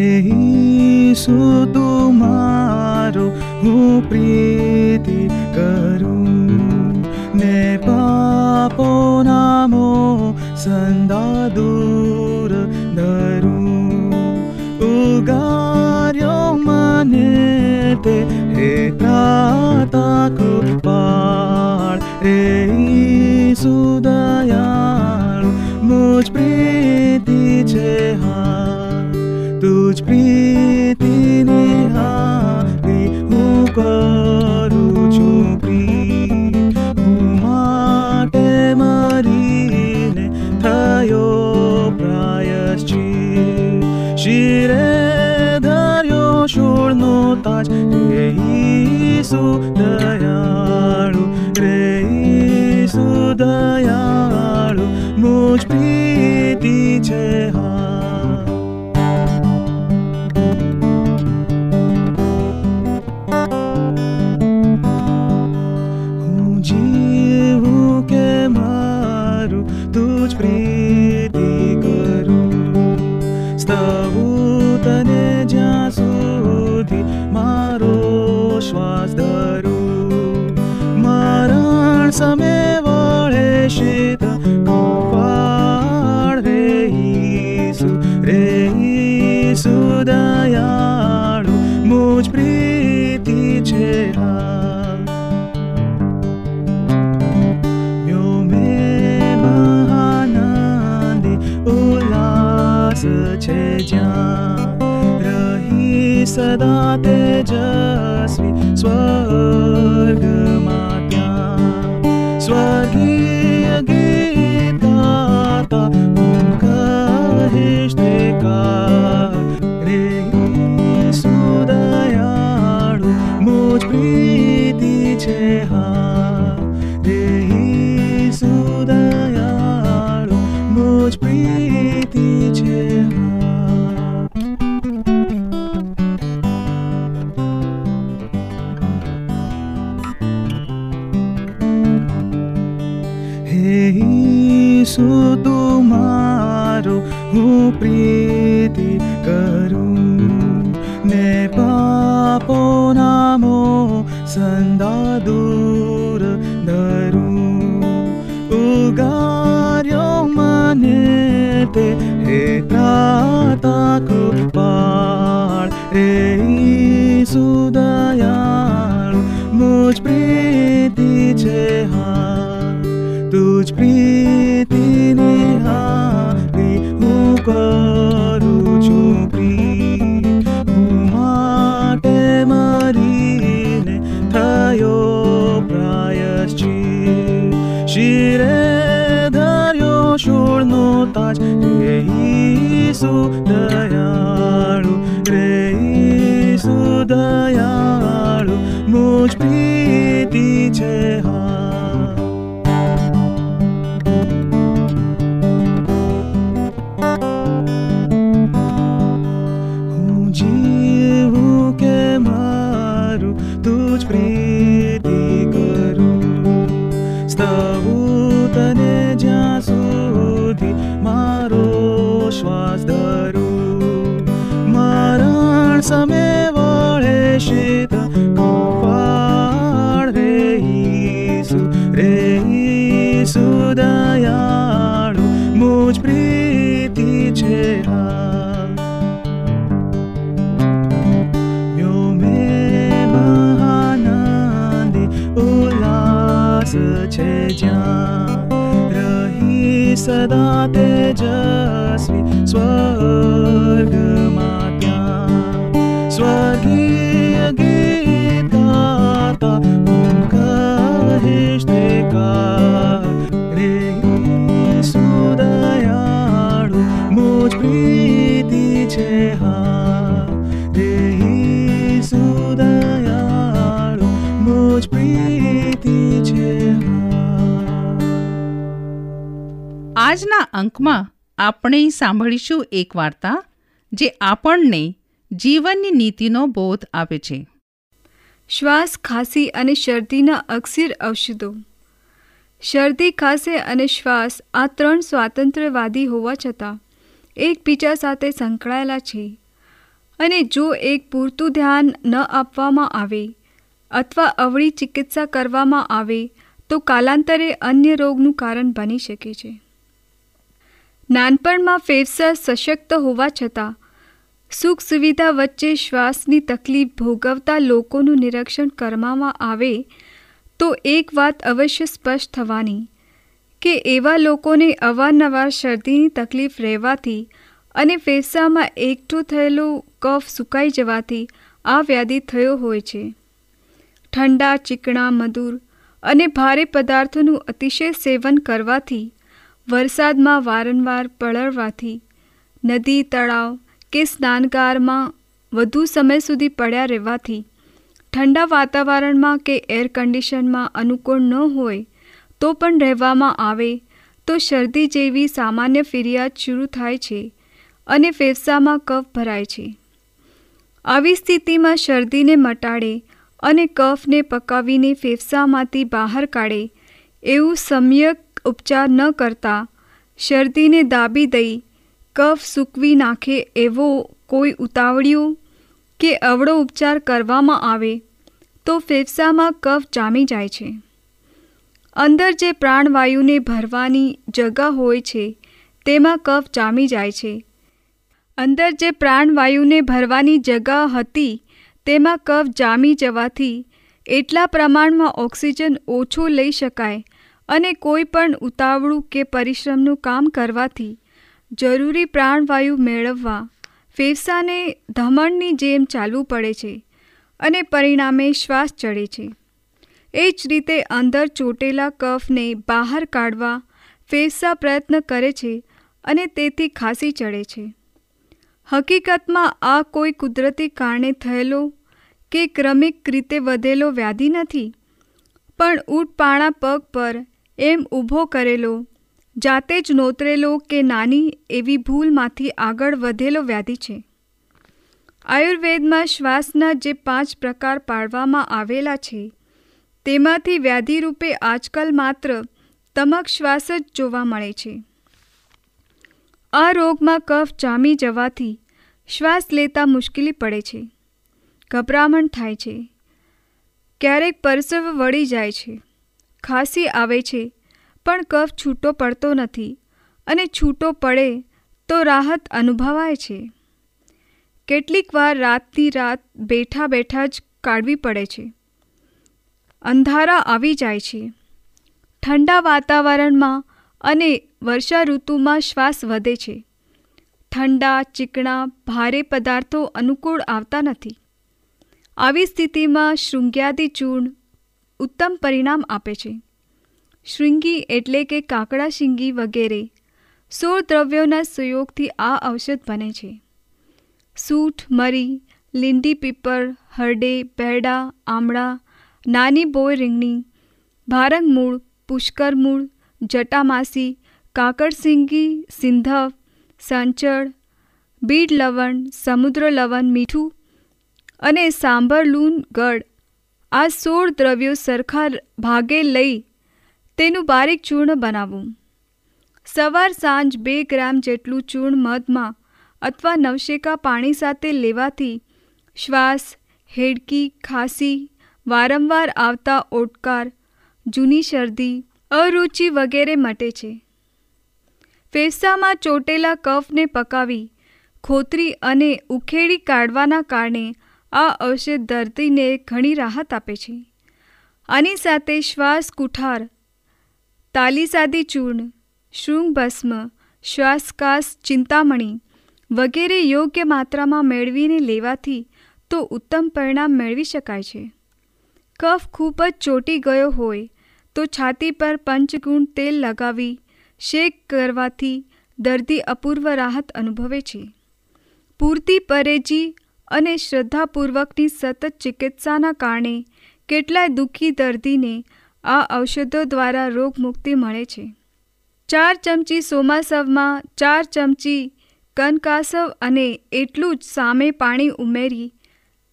ઈસુ તુમારો હું પ્રીતિ કરું ને પાપો નામો સંદા દૂર ધરું ઉગાર્યો મને તે હે ત્રાતા કૃપાળ રે ઈસુ દયાળુ મુજ પ્રીતિ છે હા તુજ પ્રીતિને હારી હું કરું છું પ્રી હું માટે મરીને થયો પ્રાયશ્ચિત શિરે ધર્યો શૂળનો તાજ રે ઈસુ દયાળુ રે ઈસુ દયાળુ મુજ પ્રીતિ છે હા હું મરણ સમે વળે શીત કપાળ રે ઈસુ રે ઈસુ દયાળુ મુજ પ્રીતિ છે હા યો મે મહાનંદી ઉલ્લાસ છે જ્યાં રહી સદા તેજસ્વી સ્વર્ગમાં મુજ પ્રીતિ છે હા હે ઈસુ તુમારો હું પ્રીતિ હે ત્રાતા કૃપાળ રે ઈસુ દયાળુ મુજ પ્રીતિ છે હા सुदयारु रे दयारु मोज पीति ઈસુ દયાળુ મુજ પ્રીતિ છે હા યો મે મહાનંદી ઉલ્લાસ આજના અંકમાં આપણે સાંભળીશું એક વાર્તા જે આપણને જીવનની નીતિનો બોધ આપે છે. શ્વાસ ખાંસી અને શરદીના અક્ષીર ઔષધો. શરદી, ખાંસી અને શ્વાસ આ ત્રણ સ્વાતંત્ર્યવાદી હોવા છતાં એકબીજા સાથે સંકળાયેલા છે અને જો એક પૂરતું ધ્યાન ન આપવામાં આવે અથવા અવળી ચિકિત્સા કરવામાં આવે તો કાલાંતરે અન્ય રોગનું કારણ બની શકે છે. નાનપણમાં ફેફસા સશક્ત હોવા છતાં, સુખ સુવિધા વચ્ચે શ્વાસની તકલીફ ભોગવતા લોકોનું નિરીક્ષણ કરવામાં આવે, તો એક વાત અવશ્ય સ્પષ્ટ થવાની, કે એવા લોકોને અવારનવાર શરદીની તકલીફ રહેવાથી અને ફેફસામાં એકઠું થયેલો કફ સુકાઈ જવાથી આ વ્યાધિ થયો હોય છે. ઠંડા, ચીકણા, મધુર અને ભારે પદાર્થોનું અતિશય સેવન કરવાથી વરસાદમાં વારંવાર પલળવાથી નદી, તળાવ કે સ્નાનગારમાં વધુ સમય સુધી પડ્યા રહેવાથી ઠંડા વાતાવરણમાં કે એર કન્ડિશનમાં અનુકૂળ ન હોય તો પણ રહેવામાં આવે તો શરદી જેવી સામાન્ય ફરિયાદ શરૂ થાય છે અને ફેફસામાં કફ ભરાય છે. આવી સ્થિતિમાં શરદીને મટાડે અને કફને પકાવીને ફેફસામાંથી બહાર કાઢે એવું સમ્યક ઉપચાર ન કરતા, શરદીને દાબી દઈ, કફ સૂકવી નાખે એવો કોઈ ઉતાવળિયો કે અવળો ઉપચાર કરવામાં આવે, તો ફેફસામાં કફ જામી જાય છે. અંદર જે પ્રાણવાયુને ભરવાની જગા હોય છે, તેમાં કફ જામી જાય છે. અંદર જે પ્રાણવાયુને ભરવાની જગા હતી, તેમાં કફ જામી જવાથી, એટલા પ્રમાણમાં ઓક્સિજન ઓછો લઈ શકાય અને કોઈ પણ ઉતાવળું કે પરિશ્રમનું કામ કરવાથી જરૂરી પ્રાણવાયુ મેળવવા ફેફસાને ધમણની જેમ ચાલવું પડે છે અને પરિણામે શ્વાસ ચડે છે. એ જ રીતે અંદર ચોટેલા કફને બહાર કાઢવા ફેફસા પ્રયત્ન કરે છે અને તેથી ખાંસી ચડે છે. હકીકતમાં આ કોઈ કુદરતી કારણે થયેલો કે ક્રમિક રીતે વધેલો વ્યાધિ નથી, પણ ઊંટપાણા પગ પર એમ ઊભો કરેલો. જાતે જ નોતરેલો કે નાની એવી ભૂલમાંથી આગળ વધેલો વ્યાધિ છે. આયુર્વેદમાં શ્વાસના જે પાંચ પ્રકાર પાડવામાં આવેલા છે, તેમાંથી વ્યાધિરૂપે આજકાલ માત્ર તમક શ્વાસ જ જોવા મળે છે. આ રોગમાં કફ જામી જવાથી શ્વાસ લેતા મુશ્કેલી પડે છે. ગભરામણ થાય છે. ક્યારેક પરસવ વળી જાય છે. ખાંસી આવે છે, પણ કફ છૂટો પડતો નથી અને છૂટો પડે તો રાહત અનુભવાય છે. કેટલીક વાર રાતની રાત બેઠા બેઠા જ કાઢવી પડે છે. અંધારા આવી જાય છે. ઠંડા વાતાવરણમાં અને વર્ષા ઋતુમાં શ્વાસ વધે છે. ઠંડા, ચીકણા, ભારે પદાર્થો અનુકૂળ આવતા નથી. આવી સ્થિતિમાં શૃંગ્યાદી ચૂર્ણ ઉત્તમ પરિણામ આપે છે. શૃંગી એટલે કે કાકડા શીંગી વગેરે. સોળ દ્રવ્યોના સુયોગથી આ ઔષધ બને છે. સૂઠ, મરી, લીંડી પીપર હરડે, પેરડા, આમળા, નાની બોય રીંગણી, ભારંગ મૂળ, પુષ્કર મૂળ, જટામાસી કાકડસિંગી સિંધવ, સંચળ બીડ લવણ, સમુદ્ર લવણ, મીઠું અને સાંભર લૂન ગળ. આ સોળ દ્રવ્યો સરખા ભાગે લઈ તેનું બારીક ચૂર્ણ બનાવવું સવાર સાંજ બે ગ્રામ જેટલું ચૂર્ણ મધમાં અથવા નવશેકા પાણી સાથે લેવાથી શ્વાસ, હેડકી, ખાંસી, વારંવાર આવતા ઓટકાર, જૂની શરદી, અરુચિ વગેરે મટે છે. ફેફસામાં ચોટેલા કફને પકાવી, ખોતરી અને ઉખેડી કાઢવાના કારણે આ ઔષધ દર્દીને ઘણી રાહત આપે છે. આની સાથે શ્વાસ કુઠાર તાલીસાદી ચૂર્ણ, શૃંગ ભસ્મ શ્વાસકાસ ચિંતામણી વગેરે યોગ્ય માત્રામાં મેળવીને લેવાથી તો ઉત્તમ પરિણામ મેળવી શકાય છે. કફ ખૂબ જ ચોટી ગયો હોય તો છાતી પર પંચગુણ તેલ લગાવી, શેક કરવાથી દર્દી અપૂર્વ રાહત અનુભવે છે. પૂરતી પરેજી અને શ્રદ્ધાપૂર્વકની સતત ચિકિત્સાના કારણે કેટલાય દુઃખી દર્દીને આ ઔષધો દ્વારા રોગમુક્તિ મળે છે. ચાર ચમચી સોમાસવમાં ચાર ચમચી કનકાસવ અને એટલું જ સામે પાણી ઉમેરી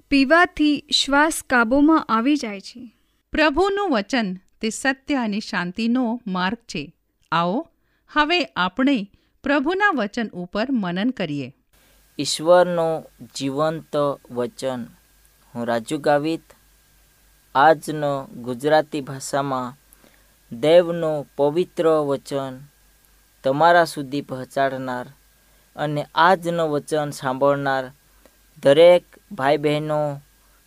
પીવાથી શ્વાસ કાબૂમાં આવી જાય છે. પ્રભુનું વચન તે સત્ય અને શાંતિનો માર્ગ છે. આવો હવે આપણે પ્રભુના વચન ઉપર મનન કરીએ. ઈશ્વરનું જીવંત વચન હું રાજુ ગાવિત આજનો ગુજરાતી ભાષામાં દેવનું પવિત્ર વચન તમારા સુધી પહોંચાડનાર અને આજનું વચન સાંભળનાર દરેક ભાઈ બહેનો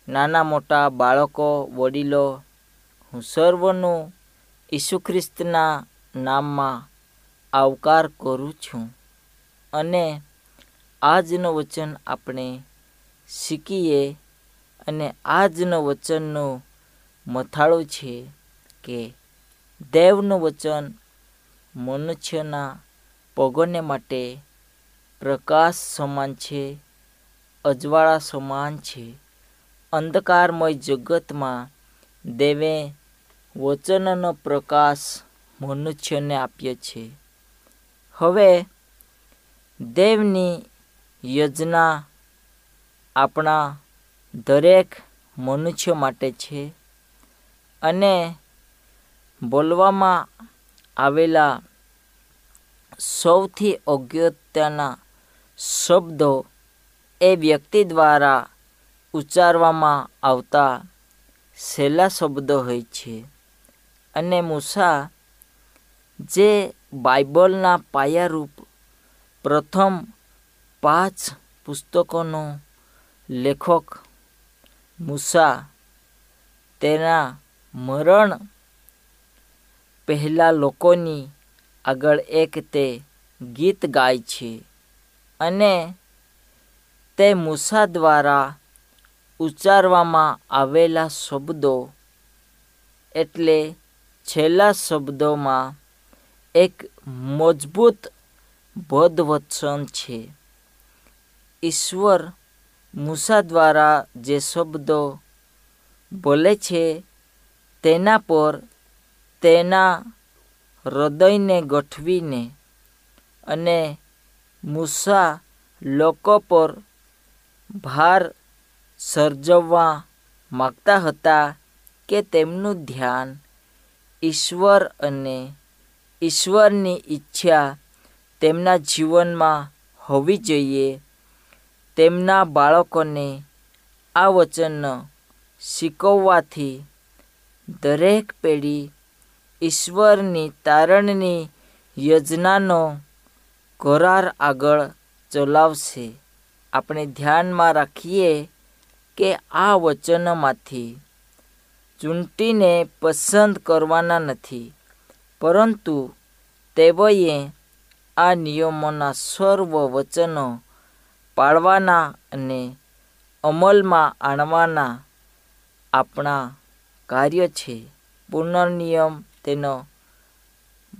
નાના મોટા બાળકો, વડીલો, હું સર્વનું ઈસુ ખ્રિસ્તના નામમાં આવકાર કરું છું અને આજનું વચન આપણે શીખીએ અને આજનો વચનનું મથાળું છે કે દેવનું વચન મનુષ્યના પગોને માટે પ્રકાશ સમાન છે, અજવાળા સમાન છે. અંધકારમય જગતમાં દેવે વચનનો પ્રકાશ મનુષ્યને આપ્યો છે. હવે દેવની યોજના આપણા દરેક મનુષ્ય માટે છે. અને બોલવામાં આવેલા સૌથી અગત્યના શબ્દો એ વ્યક્તિ દ્વારા ઉચ્ચારવામાં આવતા સહેલા શબ્દો હોય છે. અને મૂસા જે બાઇબલના પાયારૂપ પ્રથમ પાંચ પુસ્તકોનો લેખક મૂસા તેના મરણ પહેલાં લોકોની આગળ એક તે ગીત ગાય છે અને તે મૂસા દ્વારા ઉચ્ચારવામાં આવેલા શબ્દો એટલે છેલ્લા શબ્દોમાં એક મજબૂત બોધવચન છે. ઈશ્વર મૂસા દ્વારા જે શબ્દો બોલે છે તેના પર તેના હૃદયને ગોઠવીને અને મૂસા લોકો પર ભાર સર્જવવા માગતા હતા કે તેમનું ધ્યાન ઈશ્વર અને ઈશ્વરની ઈચ્છા તેમના જીવનમાં હોવી જોઈએ. તેમના બાળકોને આ વચન શીખવવાથી દરેક પેઢી ઈશ્વરની તારણની યોજનાનો કરાર આગળ ચલાવશે. આપણે ધ્યાનમાં રાખીએ કે આ વચનોમાંથી ચૂંટીને પસંદ કરવાના નથી, પરંતુ તેઓએ આ નિયમોના સર્વ વચનો પાળવાના અને અમલમાં આણવાના આપણા કાર્ય છે. પુનર્નિયમ તેનો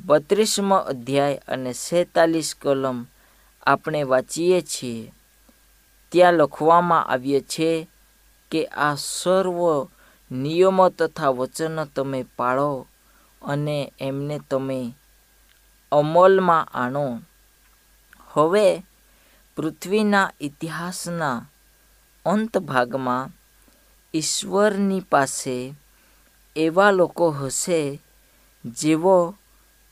બત્રીસમો અધ્યાય અને સેતાલીસ કલમ આપણે વાંચીએ છીએ. ત્યાં લખવામાં આવ્યું છે કે આ સર્વ નિયમો તથા વચનો તમે પાળો અને એમને તમે અમલમાં આણો. હવે પૃથ્વીના ઇતિહાસના અંત ભાગમાં ઈશ્વરની પાસે એવા લોકો હશે જેઓ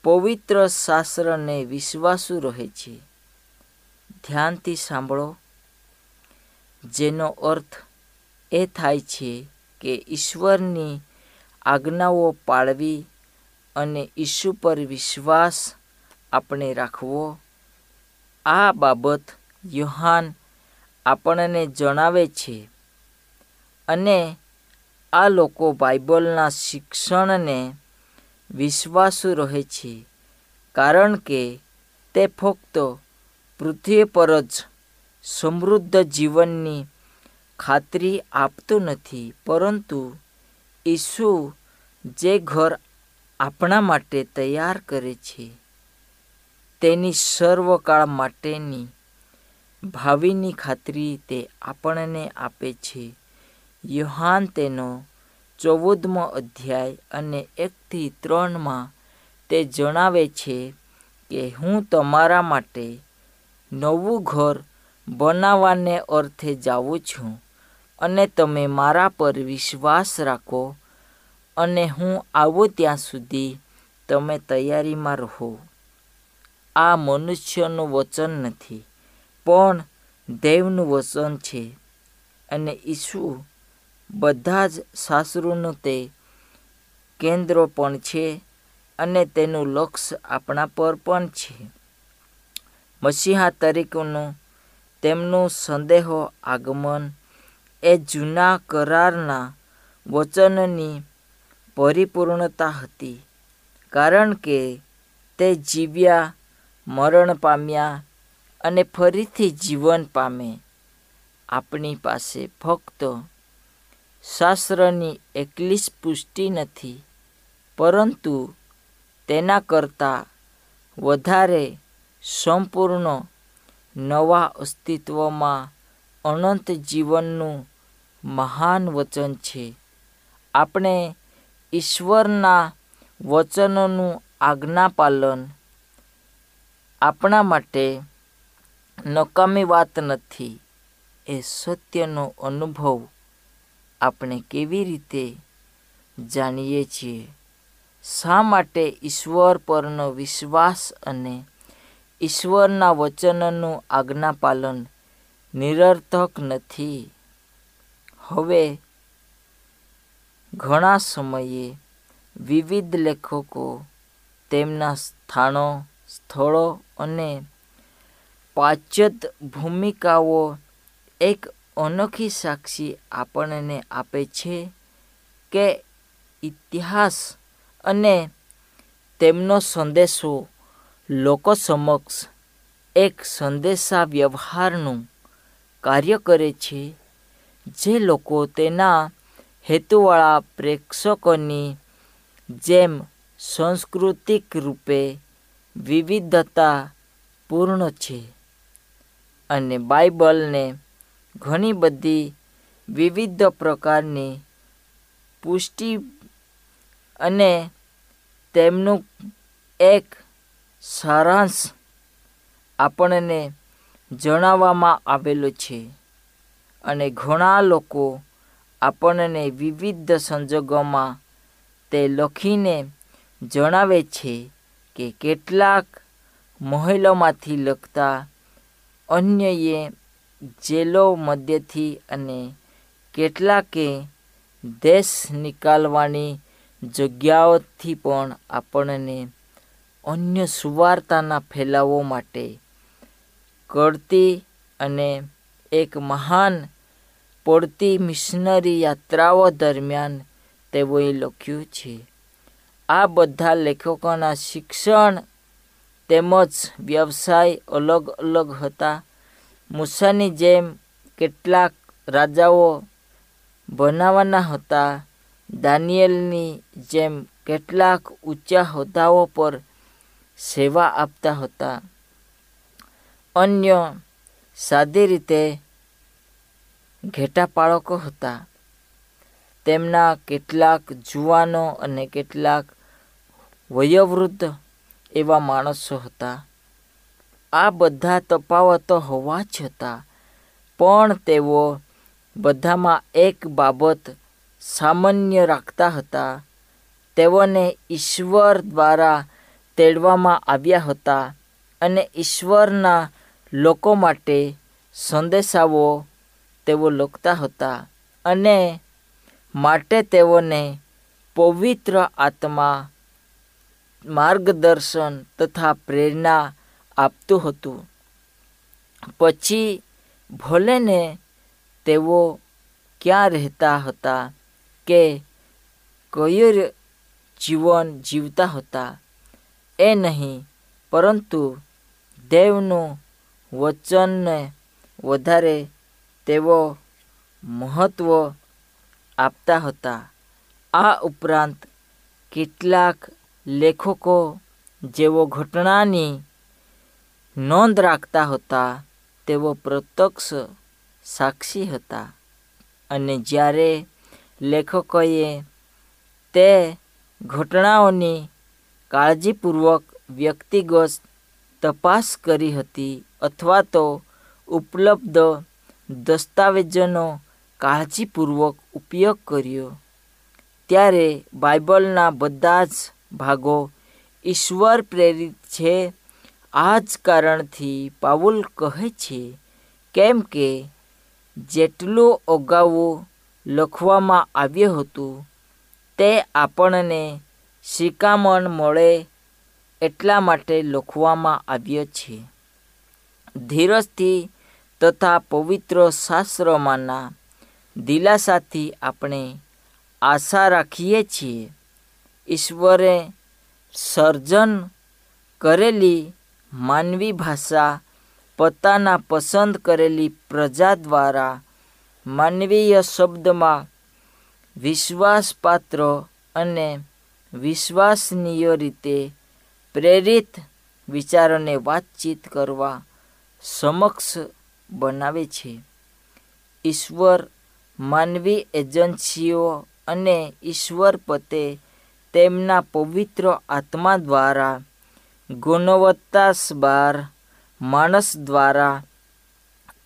પવિત્ર શાસ્ત્રને વિશ્વાસુ રહે છે. ધ્યાનથી સાંભળો. જેનો અર્થ એ થાય છે કે ઈશ્વરની આજ્ઞાઓ પાળવી અને ઈસુ પર વિશ્વાસ આપણે રાખવો, આ બાબત યોહાન આપણને જણાવે છે. અને આ લોકો બાઇબલના શિક્ષણને વિશ્વાસુ રહે છે, કારણ કે તે ફક્ત પૃથ્વી પર જ સમૃદ્ધ જીવનની ખાતરી આપતું નથી, પરંતુ ઈસુ જે ઘર આપણા માટે તૈયાર કરે છે, તેની સર્વકાળ માટેની ભાવિની ખાતરી તે આપણને આપે છે. યુહાન તેનો ચૌદમો અધ્યાય અને એકથી ત્રણમાં તે જણાવે છે કે, હું તમારા માટે નવું ઘર બનાવવાને અર્થે જાઉં છું અને તમે મારા પર વિશ્વાસ રાખો અને હું આવું ત્યાં સુધી તમે તૈયારીમાં રહો. આ મનુષ્યનું વચન નથી, પણ દેવનું વચન છે અને ઈસુ બધા જ સાસરુનું તે કેન્દ્રો પણ છે અને તેનું લક્ષ્ય આપણા પર પણ છે. મસીહા તરીકેનું તેમનું સંદેહો આગમન એ જૂના કરારના વચનની પરિપૂર્ણતા હતી, કારણ કે તે જીવ્યા, મરણ પામ્યા અને ફરીથી જીવન પામે. આપણી પાસે ફક્ત શાસ્ત્રની એકલી જ પુષ્ટિ નથી, પરંતુ તેના કરતાં વધારે સંપૂર્ણ નવા અસ્તિત્વમાં અનંત જીવનનું મહાન વચન છે. આપણે ઈશ્વરના વચનોનું આજ્ઞાપાલન આપણા માટે નકામી વાત નથી, એ સત્યનો અનુભવ આપણે કેવી રીતે જાણીએ છીએ? શા માટે ઈશ્વર પરનો વિશ્વાસ અને ઈશ્વરના વચનનું આજ્ઞાપાલન નિરર્થક નથી? હવે ઘણા સમયે વિવિધ લેખકો તેમના સ્થાનો, સ્થળો અને પાશ્ચાત ભૂમિકાઓ એક અનોખી સાક્ષી આપણને આપે છે કે ઇતિહાસ અને તેમનો સંદેશો લોકો સમક્ષ એક સંદેશા વ્યવહારનું કાર્ય કરે છે, જે લોકો તેના હેતુવાળા પ્રેક્ષકોની જેમ સાંસ્કૃતિક રૂપે વિવિધતા પૂર્ણ છે અને બાઇબલને ઘણી બધી વિવિધ પ્રકારની પુષ્ટિ અને તેમનું એક સારાંશ આપણને જણાવવામાં આવેલો છે. અને ઘણા લોકો આપણને વિવિધ સંજોગોમાં તે લખીને જણાવે છે કે કેટલાક મહેલોમાંથી લખતા અન્યએ જેલો મધ્યથી અને કેટલાકે દેશ નિકાલવાની જગ્યાઓથી પણ આપણને અન્ય સુવાર્તાના ફેલાવો માટે કરતી અને એક મહાન પડતી મિશનરી યાત્રાઓ દરમિયાન તેઓએ લખ્યું છે. આ બધા લેખકોના શિક્ષણ તેમજ વ્યવસાય અલગ અલગ હતા. મૂસાની જેમ કેટલાક રાજાઓ બનાવવાના હતા. દાનિયેલની જેમ કેટલાક ઊંચા હોદ્દાઓ પર સેવા આપતા હતા. અન્ય સાદી રીતે ઘેટા પાળકો હતા. તેમના કેટલાક જુવાનો અને કેટલાક વયોવૃદ્ધ એવા માણસો હતા. આ બધા તફાવતો હોવા છતાં પણ તેઓ બધામાં એક બાબત સામાન્ય રાખતા હતા. તેઓને ઈશ્વર દ્વારા તેડવામાં આવ્યા હતા અને ઈશ્વરના લોકો માટે સંદેશાઓ તેઓ લખતા હતા અને માટે તેઓને પવિત્ર આત્મા, માર્ગદર્શન તથા પ્રેરણા આપતું હતું. પછી ભલેને તેઓ ક્યાં રહેતા હતા કે કયું જીવન જીવતા હતા એ નહીં, પરંતુ દેવનું વચનને વધારે તેઓ મહત્ત્વ આપતા હતા. આ ઉપરાંત કેટલાક લેખકો જેઓ ઘટનાની નોંધ રાખતા હતા, તેઓ પ્રત્યક્ષ સાક્ષી હતા. અને જ્યારે લેખકોએ તે ઘટનાઓની કાળજીપૂર્વક વ્યક્તિગત તપાસ કરી હતી અથવા તો ઉપલબ્ધ દસ્તાવેજોનો કાળજીપૂર્વક ઉપયોગ કર્યો, ત્યારે બાઇબલના બધા જ ભાગો ઈશ્વર પ્રેરિત છે આ જ કારણથી પાઉલ કહે છે, કેમ કે જેટલું અગાઉ લખવામાં આવ્યું હતું, તે આપણને શિકામણ મળે એટલા માટે લખવામાં આવ્યો છે. ધીરજથી તથા પવિત્ર શાસ્ત્રમાંના દિલાસાથી આપણે આશા રાખીએ છીએ. ઈશ્વરે સર્જન કરેલી માનવી ભાષા પોતાના પસંદ કરેલી પ્રજા દ્વારા માનવીય શબ્દમાં વિશ્વાસપાત્ર અને વિશ્વાસનીય રીતે પ્રેરિત વિચારોને વાતચીત કરવા સમક્ષ બનાવે છે. ઈશ્વર માનવી એજન્સીઓ અને ઈશ્વર પોતે તેમના પવિત્ર આત્મા દ્વારા ગુણવત્તાસભર માણસ દ્વારા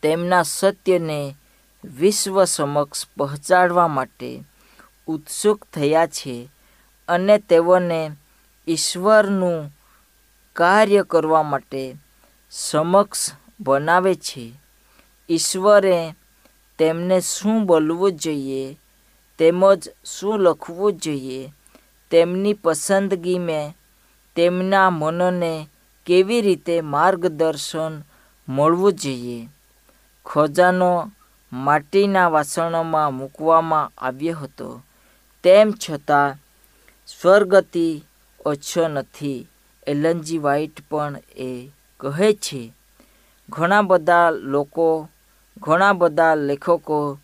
તેમના સત્યને વિશ્વ સમક્ષ પહોંચાડવા માટે ઉત્સુક થયા છે અને તેઓને ઈશ્વરનું કાર્ય કરવા માટે સમક્ષ બનાવે છે. ઈશ્વરે તેમને શું બોલવું જોઈએ, તેમજ શું લખવું જોઈએ, તેમની પસંદગીમાં તેમના મનને કેવી રીતે માર્ગદર્શન મળવું જોઈએ? ખજાનો માટીના વાસણોમાં મૂકવામાં આવ્યો હતો. તેમ છતાં સ્વર્ગતિ ઓછો નથી. એલનજી વ્હાઇટ પણ એ કહે છે. ઘણા બધા લોકો, ઘણા બધા લેખકો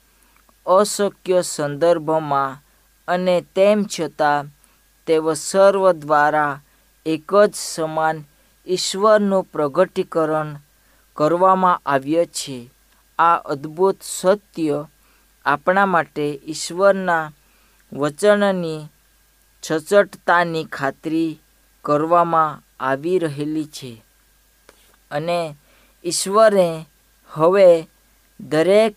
અશક્ય સંદર્ભમાં અને તેમ છતાં તેઓ સર્વ દ્વારા એક જ સમાન ઈશ્વરનું પ્રગટીકરણ કરવામાં આવ્યો છે. આ અદ્ભુત સત્ય આપણા માટે ઈશ્વરના વચનની સચોટતાની ખાતરી કરવામાં આવી રહેલી છે. અને ઈશ્વરે હવે દરેક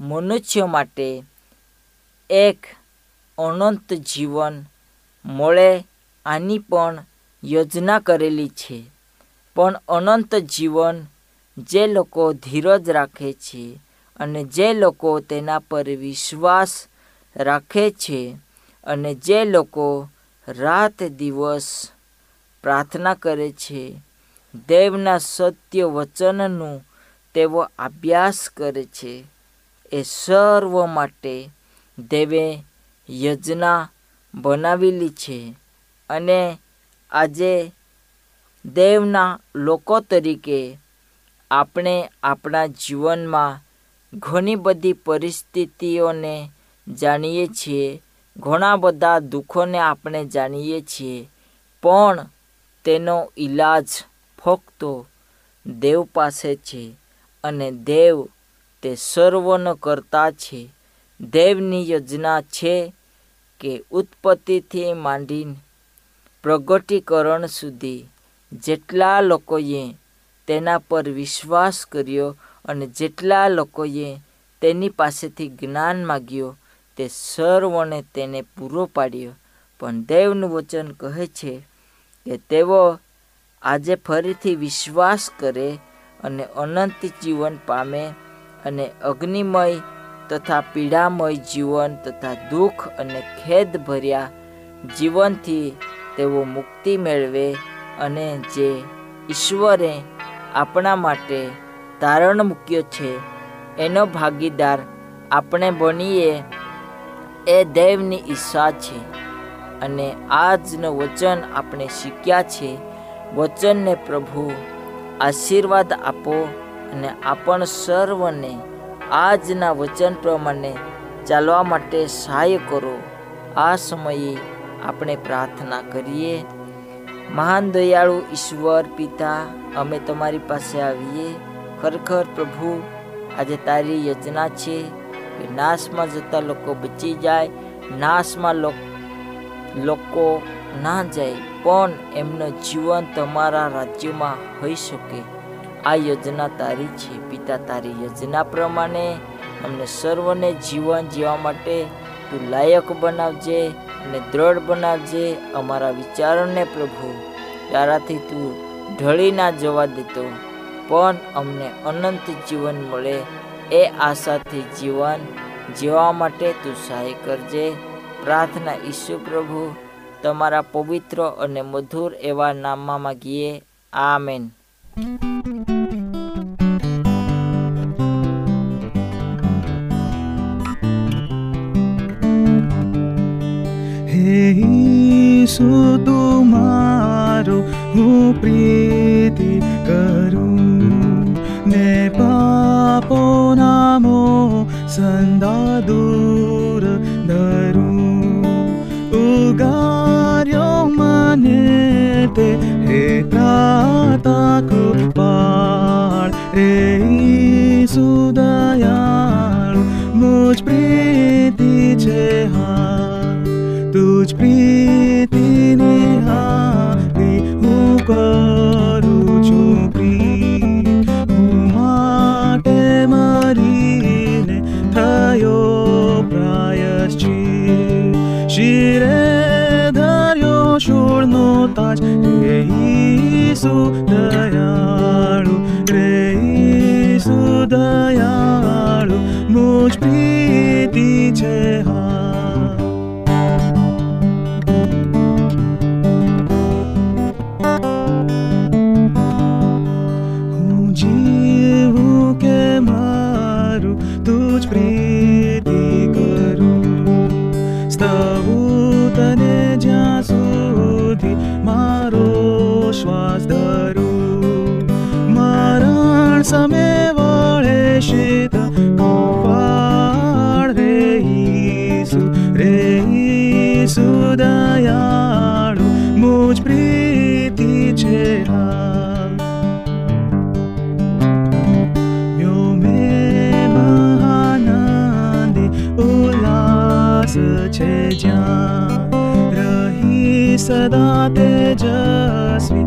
મનુષ્ય માટે એક અનંત જીવન મળે આની પણ યોજના કરેલી છે. પણ અનંત જીવન જે લોકો ધીરજ રાખે છે અને જે લોકો તેના પર વિશ્વાસ રાખે છે અને જે લોકો રાત દિવસ પ્રાર્થના કરે છે, દેવના સત્ય વચનનું તેઓ અભ્યાસ કરે છે. એ સર્વ માટે દેવે યોજના બનાવેલી છે અને આજે દેવના લોકો તરીકે આપણે આપણા જીવનમાં ઘણી બધી પરિસ્થિતિઓને જાણીએ છીએ. ઘણા બધા દુઃખોને આપણે જાણીએ છીએ. પણ તેનો ઈલાજ ફક્ત દેવ પાસે છે અને દેવ તે સર્વનો કરતા છે. દેવની યોજના છે કે ઉત્પત્તિથી માંડીને પ્રગટીકરણ સુધી જેટલા લોકોએ તેના પર વિશ્વાસ કર્યો અને જેટલા લોકોએ તેની પાસેથી જ્ઞાન માગ્યો, તે સર્વને તેને પૂરો પાડ્યો. પણ દેવનું વચન કહે છે કે તેઓ આજે ફરીથી વિશ્વાસ કરે અને અનંત જીવન પામે અને અગ્નિમય તથા પીડામય જીવન તથા દુઃખ અને ખેદ ભર્યા જીવનથી તેઓ મુક્તિ મેળવે અને જે ઈશ્વરે આપણા માટે તારણ મૂક્યો છે, એનો ભાગીદાર આપણે બનીએ, એ દૈવની ઈચ્છા છે. અને આજનું વચન આપણે શીખ્યા છે, વચનને પ્રભુ આશીર્વાદ આપો અને આપણ સર્વને આજના વચન પ્રમાણે ચાલવા માટે સહાય કરો. આ સમયે આપણે પ્રાર્થના કરીએ. મહાન દયાળુ ઈશ્વર પિતા, અમે તમારી પાસે આવીએ. ખરેખર પ્રભુ, આજે તારી યોજના છે કે નાશમાં જતા લોકો બચી જાય, નાશમાં લોક- ના જાય, પણ એમનું જીવન તમારા રાજ્યમાં હોઈ શકે. આ યોજના તારી છે. પિતા, તારી યોજના પ્રમાણે અમને સર્વને જીવન જીવવા માટે તું લાયક બનાવજે. અને દ્રઢ બનાવજે અમારા વિચારોને પ્રભુ, તારાથી તું ઢળી ના જવા દેતો, પણ અમને અનંત જીવન મળે, એ આશાથી જીવન જીવવા માટે તું સહાય કરજે. પ્રાર્થના ઈસુ પ્રભુ, તમારા પવિત્ર અને મધુર એવા નામમાં માગીએ. આમેન. ઈસુ તમારો હું પ્રીતિ કરું ને પાપો નામો સંદા દૂર ધરું ઉગાર્યો મને તે હે ત્રાતા કૃપાળ રે ઈસુ દયાળુ મુજ પ્રીતિ છે હા તુજ પ્રીતિને Lord. Yesu dayalu Yesu dayalu Muj priti chehar. મરણ સમે વળે શીત કપાળ રે ઈસુ રે ઈસુ દયાળુ મુજ પ્રીતિ છે હા વ્યોમે મહાનંદી ઉલ્લાસ છે જ્યાં રહી સદા તેજસ્વી